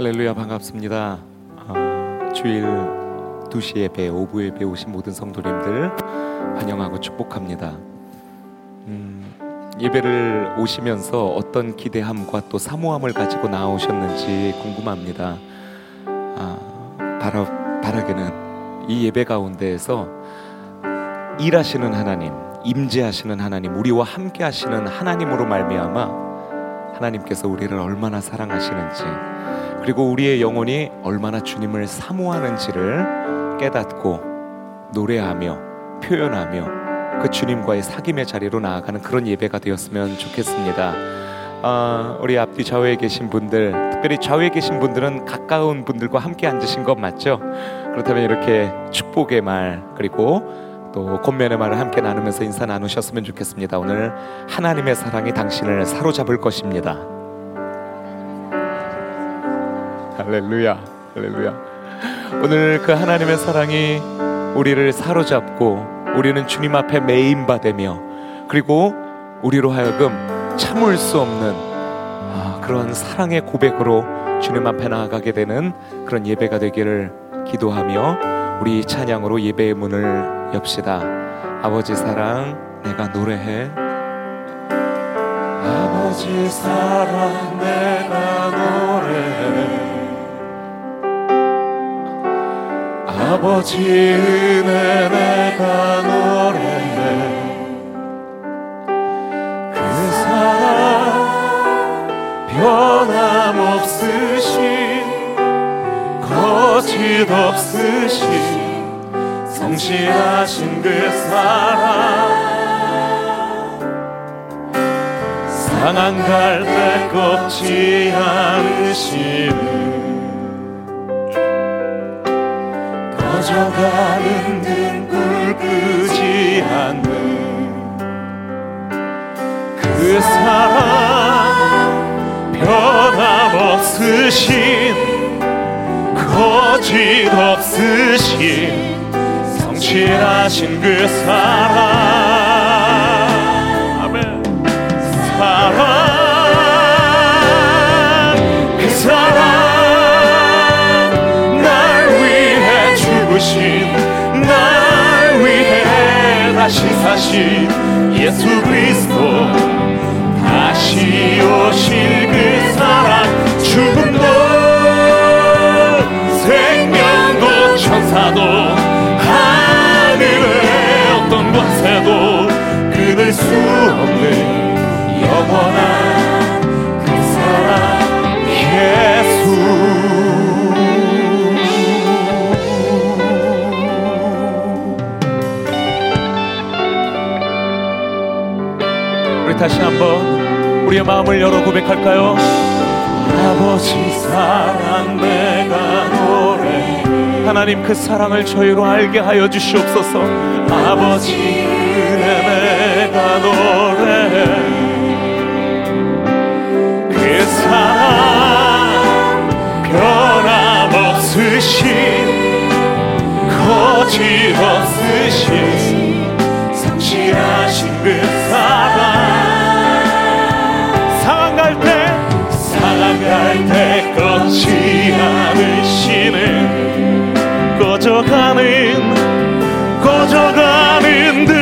할렐루야 반갑습니다. 어, 주일 2시 예배, 오후 예배 오신 모든 성도님들 환영하고 축복합니다. 음, 예배를 오시면서 어떤 기대함과 또 사모함을 가지고 나오셨는지 궁금합니다. 아, 바라, 바라게는 이 예배 가운데에서 일하시는 하나님, 임재하시는 하나님, 우리와 함께 하시는 하나님으로 말미암아 하나님께서 우리를 얼마나 사랑하시는지 그리고 우리의 영혼이 얼마나 주님을 사모하는지를 깨닫고 노래하며 표현하며 그 주님과의 사귐의 자리로 나아가는 그런 예배가 되었으면 좋겠습니다. 아, 우리 앞뒤 좌우에 계신 분들, 특별히 좌우에 계신 분들은 가까운 분들과 함께 앉으신 것 맞죠? 그렇다면 이렇게 축복의 말 그리고 또 권면의 말을 함께 나누면서 인사 나누셨으면 좋겠습니다. 오늘 하나님의 사랑이 당신을 사로잡을 것입니다. 할렐루야, 할렐루야. 오늘 그 하나님의 사랑이 우리를 사로잡고 우리는 주님 앞에 메인바되며 그리고 우리로 하여금 참을 수 없는 아, 그런 사랑의 고백으로 주님 앞에 나아가게 되는 그런 예배가 되기를 기도하며 우리 찬양으로 예배의 문을 엽시다. 아버지 사랑 내가 노래해. 아버지 사랑 내가 노래해. 아버지 은혜 내가 노래해 그 사랑 변함없으신 거짓 없으신 성실하신 그 사랑. 상한 갈대 꺾지 않으시는 꺼져가는 등불 끄지 않는 그 사랑 변함없으신 거짓 없으신 성실하신 그 사랑 우리의 마음을 열어 고백할까요? 아버지 사랑 내가 노래 하나님 그 사랑을 저희로 알게 하여 주시옵소서. 아버지 은혜 내가 노래 그 사랑 변함없으신 거짓 없으신 성실하신 그 갈때 꺾지 않으시는 꺼져가는 꺼져가는 등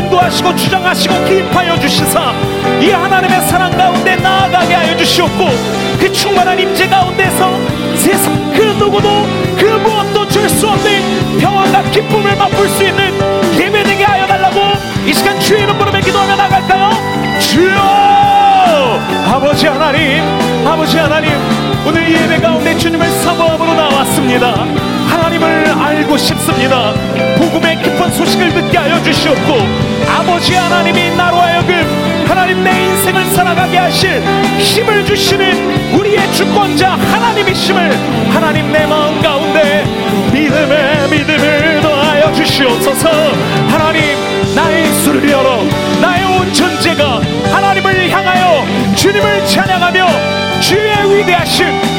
인도하시고 주장하시고 기입하여 주시사 이 하나님의 사랑 가운데 나아가게 하여 주시옵고 그 충만한 임재 가운데서 세상 그 누구도 그 무엇도 줄 수 없는 평안과 기쁨을 맛볼 수 있는 예배되게 하여 달라고 이 시간 주의 부르며 기도하며 나갈까요? 주여 아버지 하나님 아버지 하나님 오늘 예배 가운데 주님을 사모함으로 나왔습니다 하나님을 알고 싶습니다. 복음의 깊은 소식을 듣게 하여 주시옵고 아버지 하나님이 나로 하여금 하나님 내 인생을 살아가게 하실 힘을 주시는 우리의 주권자 하나님이심을 하나님 내 마음 가운데 믿음의 믿음을 더하여 주시옵소서. 하나님 나의 입술을 열어 나의 온 전제가 하나님을 향하여 주님을 찬양하며 주의 위대하신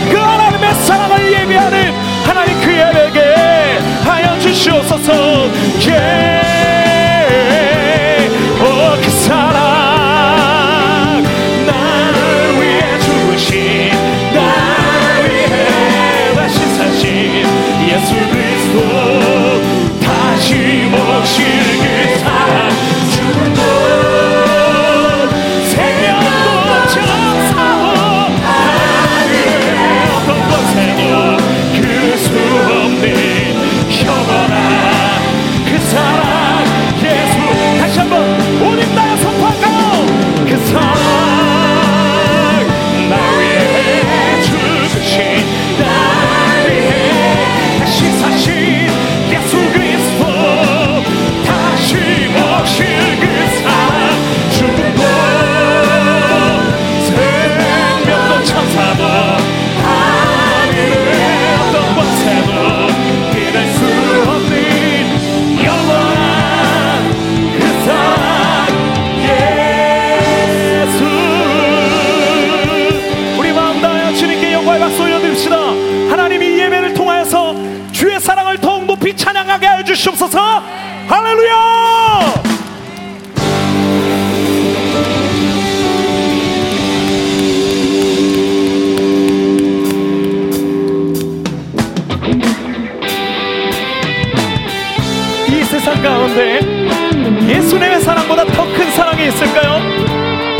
예수님의 사랑보다 더 큰 사랑이 있을까요?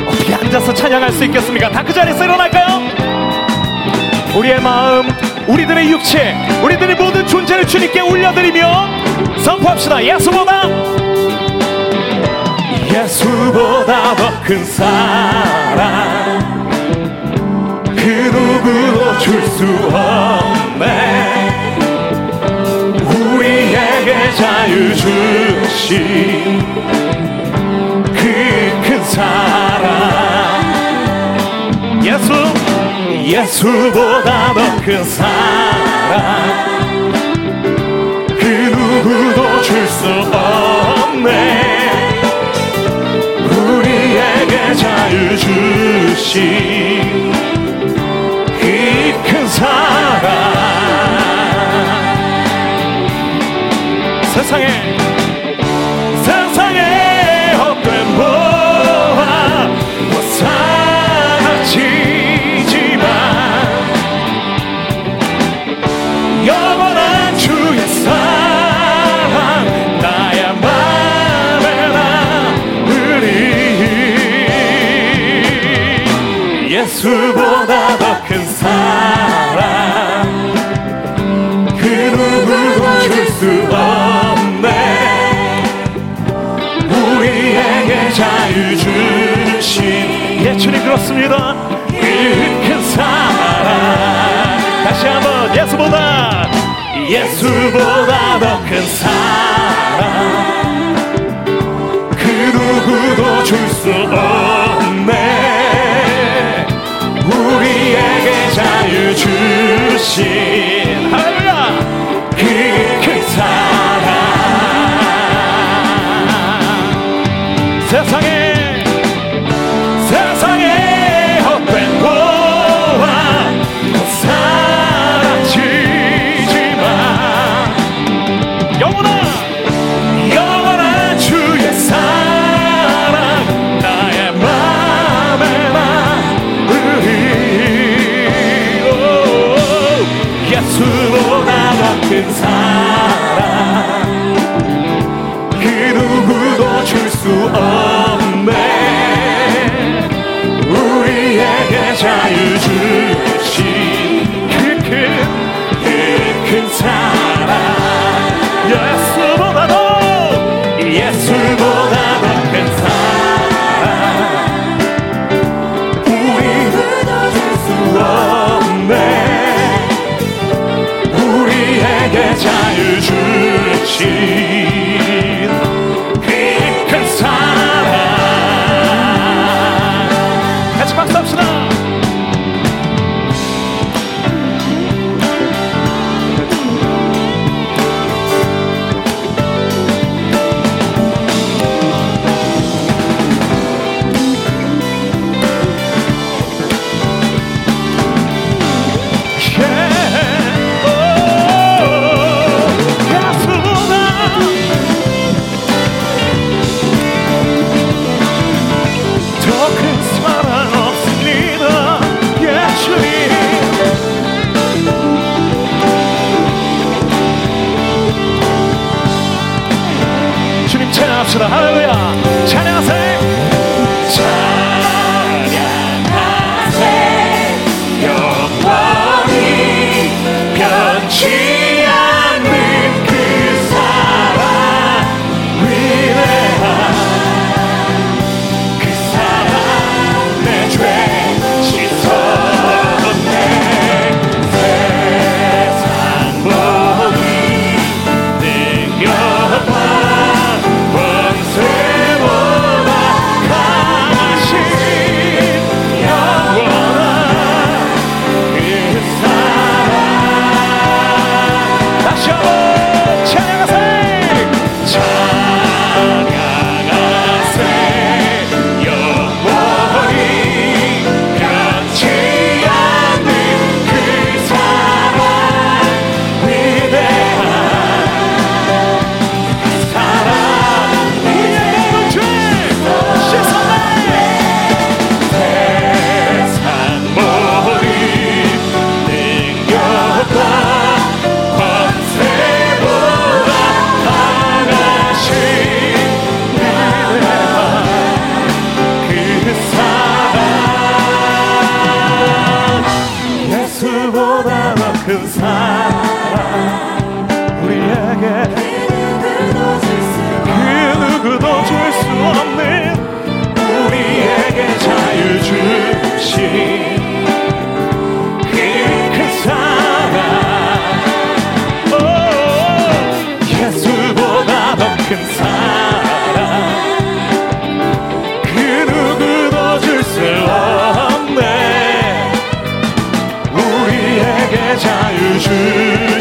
어떻게 앉아서 찬양할 수 있겠습니까? 다 그 자리에서 일어날까요? 우리의 마음, 우리들의 육체, 우리들의 모든 존재를 주님께 올려드리며 선포합시다. 예수보다 예수보다 더 큰 사랑 그 누구도 줄 수 없네 자유 주신 그 큰 사랑. 예수 예수보다 더 큰 사랑. 그 누구도 줄 수 없네. 우리에게 자유 주신 큰 사랑. 그 누구도 줄수 없네. 우리에게 자유 주신 예 주님 그렇습니다. 그큰 사랑. 다시 한번 예수보다 예수보다 더 큰 사랑. 그 누구도 줄 수 없네 주신 할렐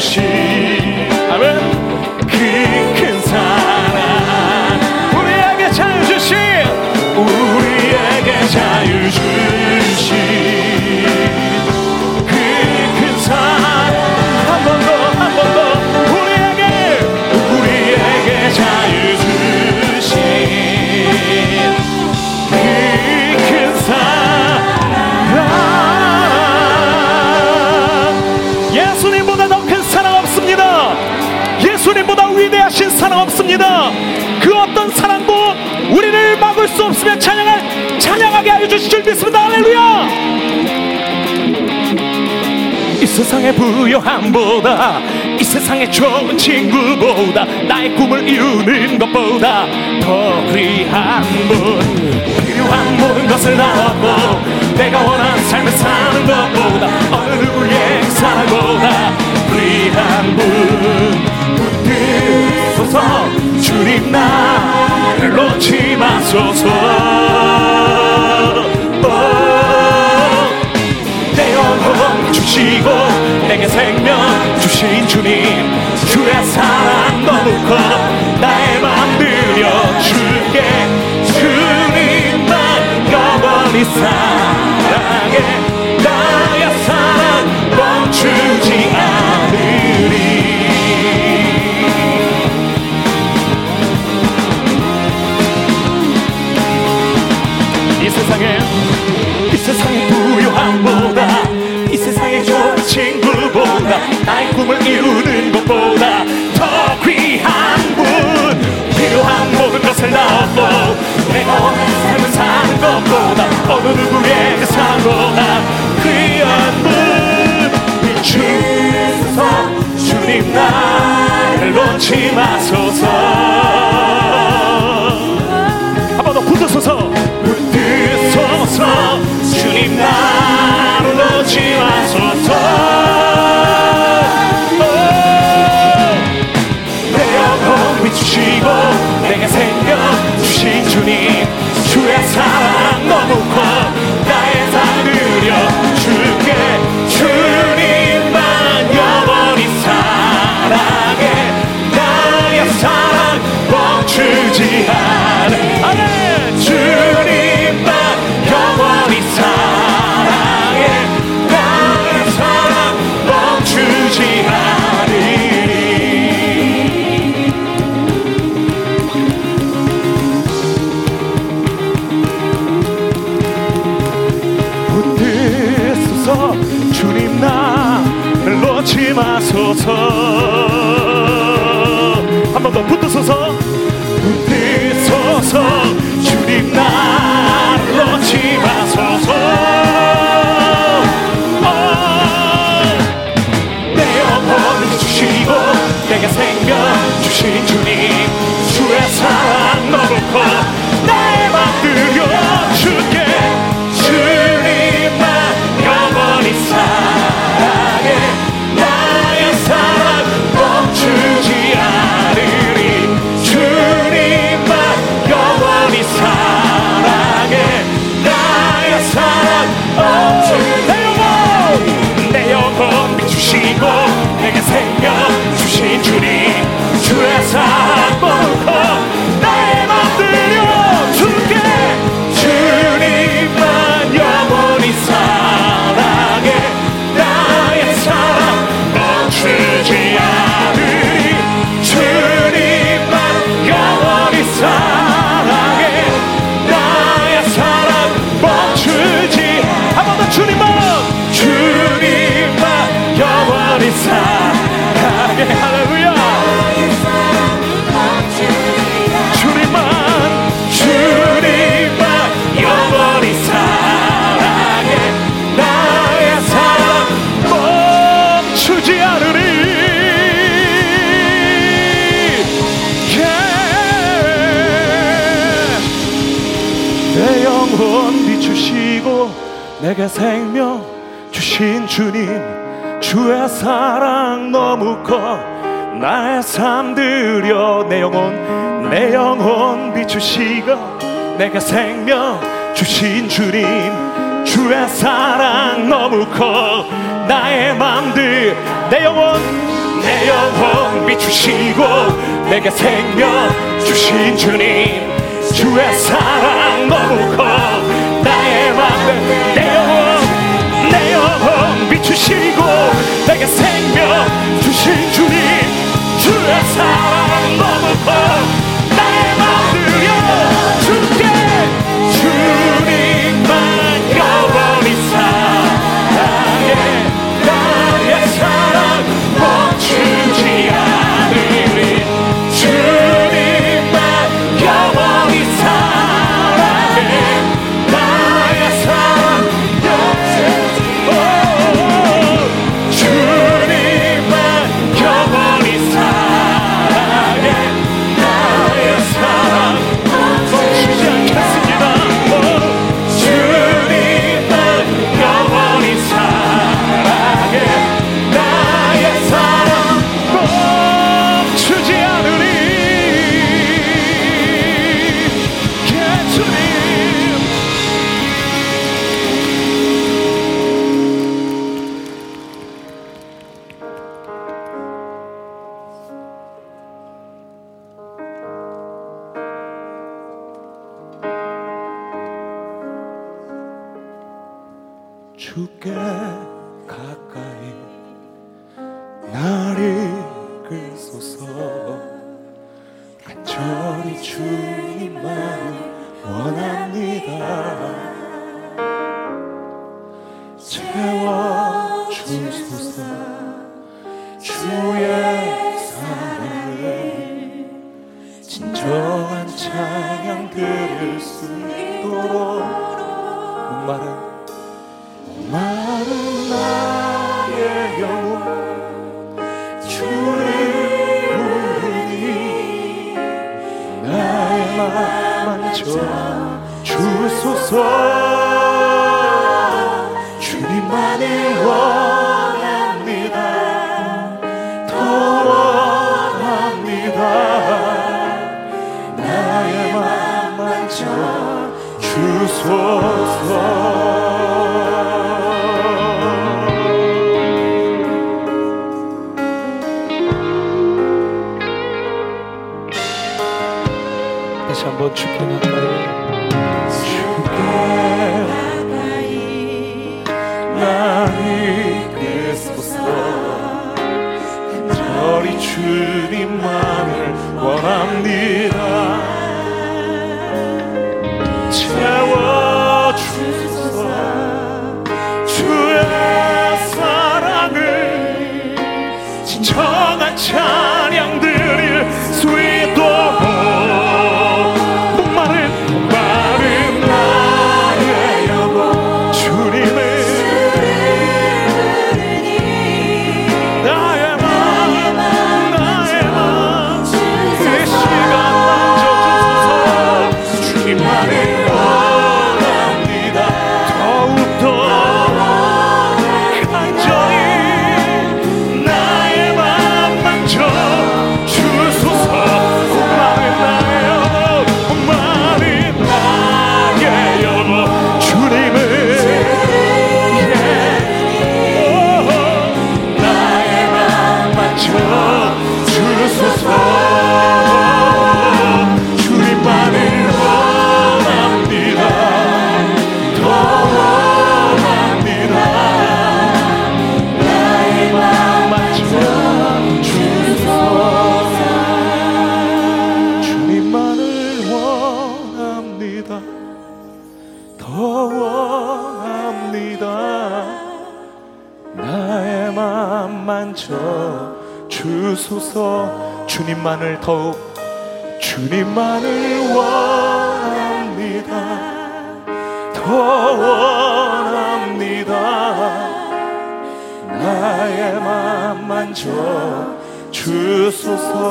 sim 인도하여 주실 줄 믿습니다. 할렐루야! 이 세상의 부여함보다 이 세상의 좋은 친구보다 나의 꿈을 이루는 것보다 더 귀한 분 필요한 모든 것을 다 얻고 내가 원하는 삶을 사는 것보다 어느 누구의 사랑보다. 귀한 분 붙들소서 주님 나를 놓지 마소서. 축복 내 영혼 주시고 내게 생명 주신 주님 주의 사랑 너무 커 나의 맘 들여주 나의 꿈을 이루는 것보다 더 귀한 분. 필요한 모든 것을 다 얻고 내가 원하는 삶을 사는 것보다 어느 누구에게 산보다 귀한 분. 주님 나를 놓지 마소서. 주시고 내게 생겨 주신 주님 주의 사랑 너무 커 주님 주의 사랑 너무 커. 나의 삶 들여 내 영혼 내 영혼 비추시고 내가 생명 주신 주님 주의 사랑 너무 커. 나의 맘들 내 영혼 내 영혼 비추시고 내가 생명 주신 주님 주의 사랑 너무 커. 나의 맘들 주시고 내게 생명 주신 주님 주의 사랑 너무 커 주께 가까이 주소서. 주님만을 원합니다. 더 원합니다. 나의 맘만 주소서. 다시 한번 주께는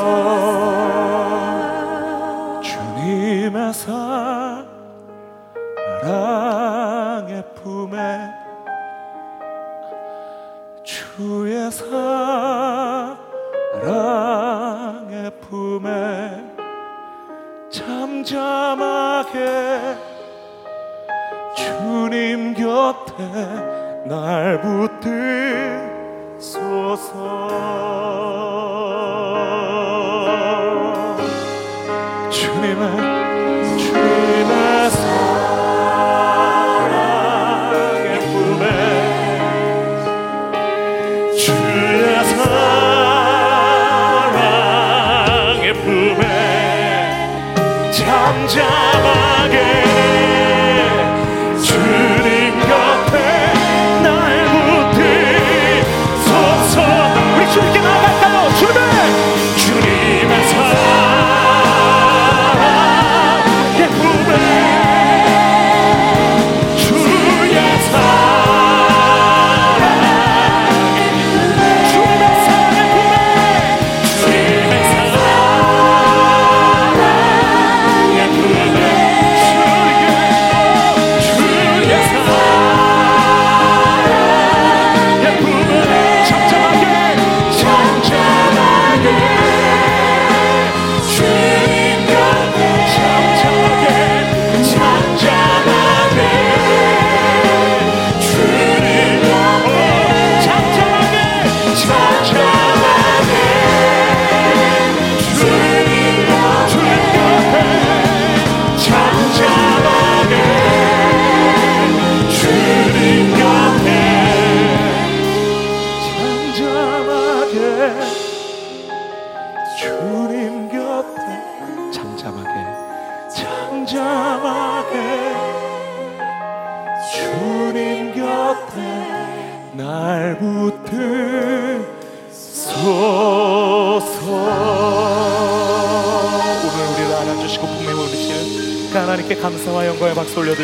Oh. 점 잡아게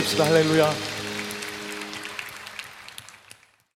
오늘